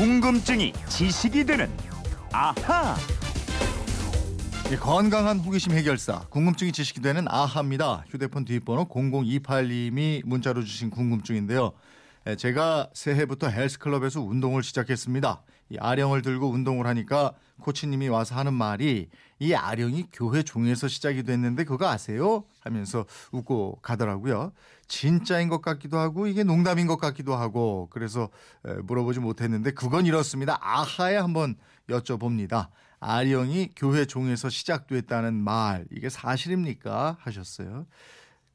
궁금증이 지식이 되는 아하. 예, 건강한 호기심 해결사 궁금증이 지식이 되는 아하입니다. 휴대폰 뒷번호 0028님이 문자로 주신 궁금증인데요. 예, 제가 새해부터 헬스클럽에서 운동을 시작했습니다. 이 아령을 들고 운동을 하니까 코치님이 와서 하는 말이 이 아령이 교회 종에서 시작이 됐는데 그거 아세요? 하면서 웃고 가더라고요. 진짜인 것 같기도 하고 이게 농담인 것 같기도 하고 그래서 에, 물어보지 못했는데 그건 이렇습니다. 아하에 한번 여쭤봅니다. 아령이 교회 종에서 시작됐다는 말 이게 사실입니까? 하셨어요.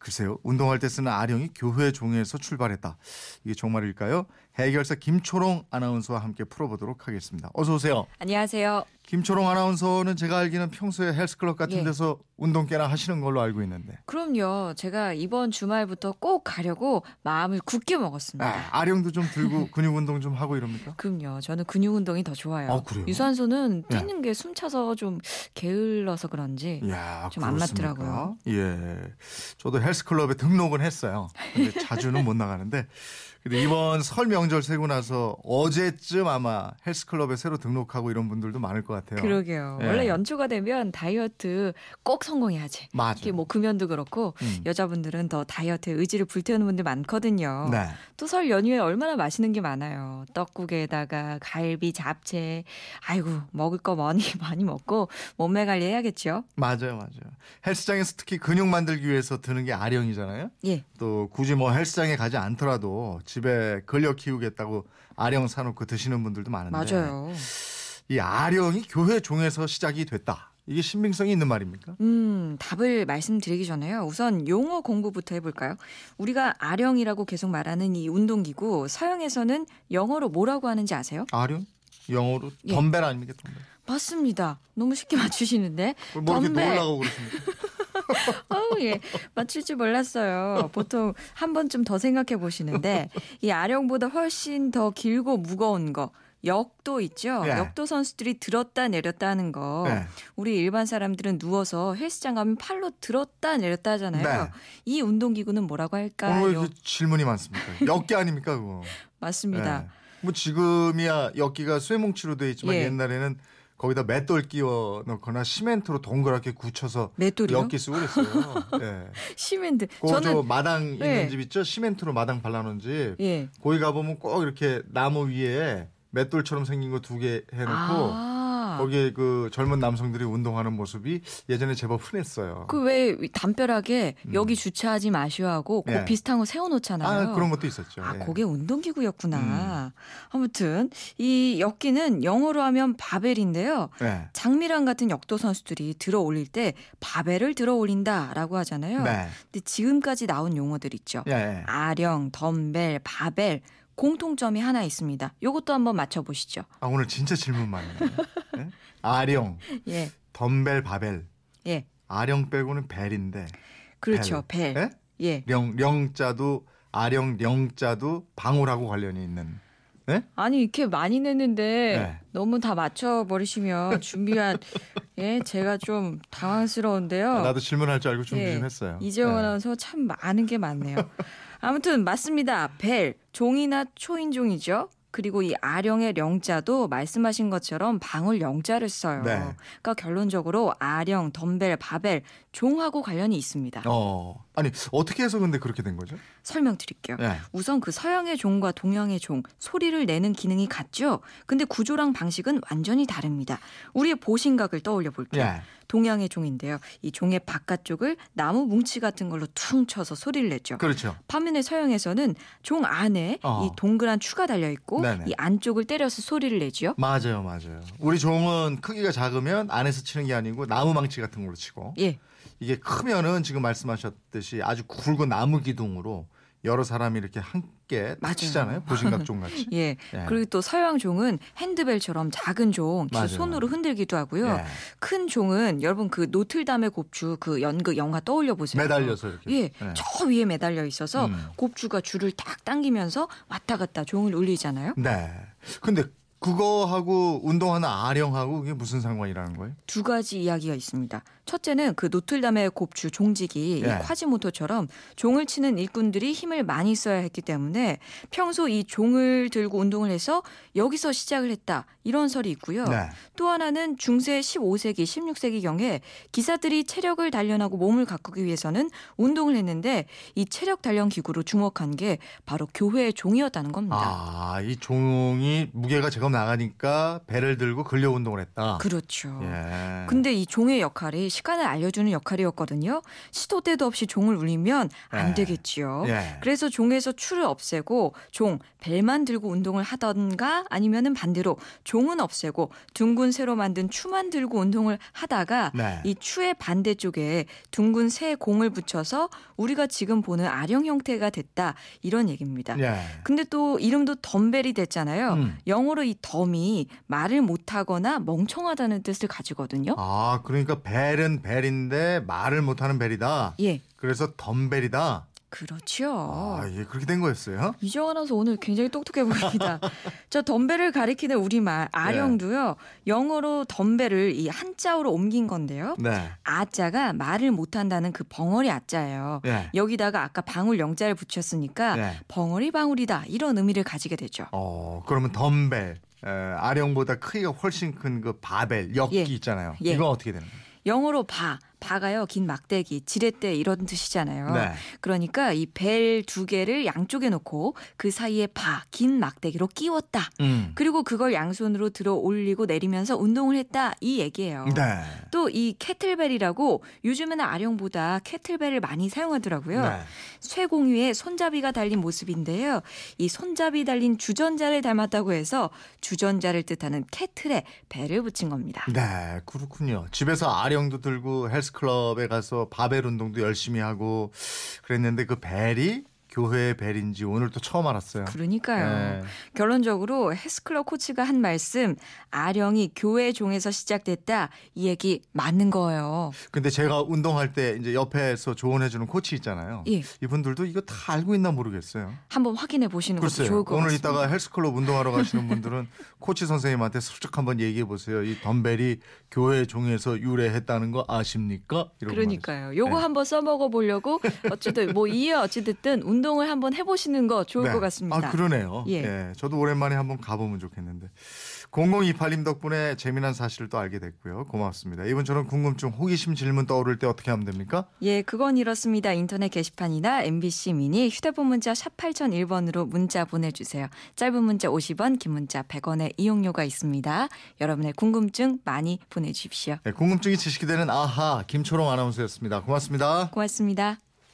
글쎄요. 운동할 때 쓰는 아령이 교회 종에서 출발했다. 이게 정말일까요? 해결사 김초롱 아나운서와 함께 풀어보도록 하겠습니다. 어서 오세요. 안녕하세요. 김초롱 아나운서는 제가 알기는 평소에 헬스클럽 같은 예. 데서 운동 꽤나 하시는 걸로 알고 있는데. 그럼요. 제가 이번 주말부터 꼭 가려고 마음을 굳게 먹었습니다. 아, 아령도 좀 들고 근육 운동 좀 하고 이럽니까? 그럼요. 저는 근육 운동이 더 좋아요. 아? 유산소는 예. 뛰는 게 숨차서 좀 게을러서 그런지 좀 안? 맞더라고요. 예. 저도 헬스클럽에 등록은 했어요. 근데 자주는 못 나가는데. 근데 이번 설명 절 세고 나서 어제쯤 아마 헬스클럽에 새로 등록하고 이런 분들도 많을 것 같아요. 그러게요. 예. 원래 연초가 되면 다이어트 꼭 성공해야지. 맞아요. 특히 뭐 금연도 그렇고 음. 여자분들은 더 다이어트에 의지를 불태우는 분들 많거든요. 네. 또설 연휴에 얼마나 맛있는 게 많아요. 떡국에다가 갈비, 잡채. 아이고, 먹을 거 많이 많이 먹고 몸매 관리 해야겠죠. 맞아요, 맞아요. 헬스장에서 특히 근육 만들기 위해서 드는 게 아령이잖아요. 예. 또 굳이 뭐 헬스장에 가지 않더라도 집에 근력 키우 겠다고 아령 사놓고 드시는 분들도 많은데 맞아요. 이 아령이 교회 종에서 시작이 됐다. 이게 신빙성이 있는 말입니까? 음, 답을 말씀드리기 전에요. 우선 용어 공부부터 해볼까요? 우리가 아령이라고 계속 말하는 이 운동기구, 서양에서는 영어로 뭐라고 하는지 아세요? 아령? 영어로 예. 덤벨 아닙니까? 덤벨. 맞습니다. 너무 쉽게 맞추시는데. 뭐 이렇게 덤벨. 놀라고 그러십니까? 어우, 예. 맞출 줄 몰랐어요. 보통 한 번쯤 더 생각해 보시는데, 이 아령보다 훨씬 더 길고 무거운 거. 역도 있죠. 예. 역도 선수들이 들었다 내렸다 하는 거. 네. 우리 일반 사람들은 누워서 헬스장 가면 팔로 들었다 내렸다 하잖아요. 네. 이 운동기구는 뭐라고 할까요? 이렇게 질문이 많습니까? 역기 아닙니까 그거? 맞습니다. 예. 뭐 지금이야 역기가 쇠뭉치로 돼 있지만 예. 옛날에는 거기다 맷돌 끼워 넣거나 시멘트로 동그랗게 굳혀서 맷돌이요? 역기 쓰고 그랬어요. 예. 시멘트. 그저 저는 마당 있는 네. 집 있죠? 시멘트로 마당 발라놓은 집. 예. 거기 가보면 꼭 이렇게 나무 위에 맷돌처럼 생긴 거 두 개 해놓고 아. 거기에 그 젊은 남성들이 운동하는 모습이 예전에 제법 흔했어요. 그 왜 담벼락에 여기 주차하지 마시오 하고 그 음. 예. 비슷한 거 세워놓잖아요. 아 그런 것도 있었죠. 아, 예. 그게 운동기구였구나. 아무튼 이 역기는 영어로 하면 바벨인데요. 네. 장미란 같은 역도 선수들이 들어 올릴 때 바벨을 들어 올린다라고 하잖아요. 네. 근데 지금까지 나온 용어들 있죠. 예, 예. 아령, 덤벨, 바벨 공통점이 하나 있습니다. 요것도 한번 맞춰 보시죠. 아 오늘 진짜 질문 많네요. 예? 아령, 예. 덤벨, 바벨. 예. 아령 빼고는 벨인데. 그렇죠. 벨. 예? 예. 령 령자도 아령 령자도 방울하고 관련이 있는. 예? 아니 이렇게 많이 냈는데 네. 너무 다 맞춰 버리시면 준비한 예 제가 좀 당황스러운데요. 아, 나도 질문할 줄 알고 준비 예, 좀 했어요. 이재원 예. 아나운서 참 많은 게 많네요. 아무튼 맞습니다. 벨 종이나 초인종이죠. 그리고 이 아령의 령자도 말씀하신 것처럼 방울 영자를 써요. 네. 그러니까 결론적으로 아령, 덤벨, 바벨 종하고 관련이 있습니다. 어. 아니 어떻게 해서 근데 그렇게 된 거죠? 설명드릴게요. 예. 우선 그 서양의 종과 동양의 종 소리를 내는 기능이 같죠. 근데 구조랑 방식은 완전히 다릅니다. 우리의 보신각을 떠올려 볼게요. 예. 동양의 종인데요. 이 종의 바깥쪽을 나무 뭉치 같은 걸로 퉁 쳐서 소리를 내죠. 그렇죠. 반면에 서양에서는 종 안에 어. 이 동그란 추가 달려 있고 네네. 이 안쪽을 때려서 소리를 내죠. 맞아요, 맞아요. 우리 종은 크기가 작으면 안에서 치는 게 아니고 나무 망치 같은 걸로 치고 예. 이게 크면은 지금 말씀하셨듯이 아주 굵은 나무 기둥으로 여러 사람이 이렇게 함께 맞아요. 치잖아요. 보신각종 같이. 예. 예. 그리고 또 서양 종은 핸드벨처럼 작은 종. 손으로 흔들기도 하고요. 예. 큰 종은 여러분 그 노틀담의 곱주 그 연극 영화 떠올려 보세요. 매달려서 이렇게. 예, 예. 저 위에 매달려 있어서 음. 곱주가 줄을 딱 당기면서 왔다 갔다 종을 울리잖아요. 네. 근데 그거하고 운동하는 아령하고 그게 무슨 상관이라는 거예요? 두 가지 이야기가 있습니다. 첫째는 그 노틀담의 곱추 종직이 예. 이 콰지모토처럼 종을 치는 일꾼들이 힘을 많이 써야 했기 때문에 평소 이 종을 들고 운동을 해서 여기서 시작을 했다 이런 설이 있고요. 네. 또 하나는 중세 15세기, 16세기 경에 기사들이 체력을 단련하고 몸을 가꾸기 위해서는 운동을 했는데 이 체력 단련 기구로 주목한 게 바로 교회의 종이었다는 겁니다. 아, 이 종이 무게가 제법 나가니까 배를 들고 근력 운동을 했다. 그렇죠. 예. 근데 이 종의 역할이 시간을 알려주는 역할이었거든요. 시도 때도 없이 종을 울리면 안 예. 되겠지요. 예. 그래서 종에서 추를 없애고 종 벨만 들고 운동을 하던가 아니면은 반대로 종은 없애고 둥근 새로 만든 추만 들고 운동을 하다가 네. 이 추의 반대쪽에 둥근 새 공을 붙여서 우리가 지금 보는 아령 형태가 됐다 이런 얘기입니다. 예. 근데 또 이름도 덤벨이 됐잖아요. 음. 영어로 이 덤이 말을 못하거나 멍청하다는 뜻을 가지거든요. 아, 그러니까 벨은 벨인데 말을 못하는 벨이다. 예, 그래서 덤벨이다. 그렇죠. 아, 예, 그렇게 된 거였어요. 이정 아나운서 오늘 굉장히 똑똑해 보입니다. 저 덤벨을 가리키는 우리말 아령도요. 영어로 덤벨을 이 한자어로 옮긴 건데요. 네. 아자가 말을 못 한다는 그 벙어리 아자예요. 예. 여기다가 아까 방울 영자를 붙였으니까 네. 벙어리 방울이다 이런 의미를 가지게 되죠. 어, 그러면 덤벨. 에, 아령보다 크기가 훨씬 큰 그 바벨, 역기 예. 있잖아요. 예. 이건 어떻게 되는 거예요? 영어로 바, 바가요 긴 막대기, 지렛대 이런 뜻이잖아요. 네. 그러니까 이 벨 두 개를 양쪽에 놓고 그 사이에 바, 긴 막대기로 끼웠다. 음. 그리고 그걸 양손으로 들어 올리고 내리면서 운동을 했다 이 얘기예요. 네. 또이 캐틀벨이라고 요즘에는 아령보다 캐틀벨을 많이 사용하더라고요. 네. 쇠공유에 손잡이가 달린 모습인데요. 이 손잡이 달린 주전자를 닮았다고 해서 주전자를 뜻하는 캐틀에 벨을 붙인 겁니다. 네, 그렇군요. 집에서 아령도 들고 헬스클럽에 가서 바벨 운동도 열심히 하고 그랬는데 그 벨이 교회의 벨인지 오늘 또 처음 알았어요. 그러니까요. 네. 결론적으로 헬스클럽 코치가 한 말씀 아령이 교회 종에서 시작됐다 이 얘기 맞는 거예요. 근데 제가 운동할 때 이제 옆에서 조언해 주는 코치 있잖아요. 예. 이분들도 이거 다 알고 있나 모르겠어요. 한번 확인해 보시는 것도. 좋을 것 오늘 같습니다. 이따가 헬스클럽 운동하러 가시는 분들은 코치 선생님한테 슬쩍 한번 얘기해 보세요. 이 덤벨이 교회 종에서 유래했다는 거 아십니까? 그러니까요. 요거 네. 한번 써먹어 보려고 어쨌든 뭐 이에 어찌 됐든 운동 을 한번 해보시는 거 좋을 것 같습니다. 아 그러네요. 예. 예. 저도 오랜만에 한번 가보면 좋겠는데 0028님 덕분에 재미난 사실을 또 알게 됐고요. 고맙습니다. 이번처럼 궁금증, 호기심 질문 떠오를 때 어떻게 하면 됩니까? 예, 그건 이렇습니다. 인터넷 게시판이나 MBC 미니 휴대폰 문자 샵 8001번으로 문자 보내주세요. 짧은 문자 50원, 긴 문자 100원의 이용료가 있습니다. 여러분의 궁금증 많이 보내주십시오. 네, 궁금증이 지식이 되는 아하 김초롱 아나운서였습니다. 고맙습니다. 고맙습니다.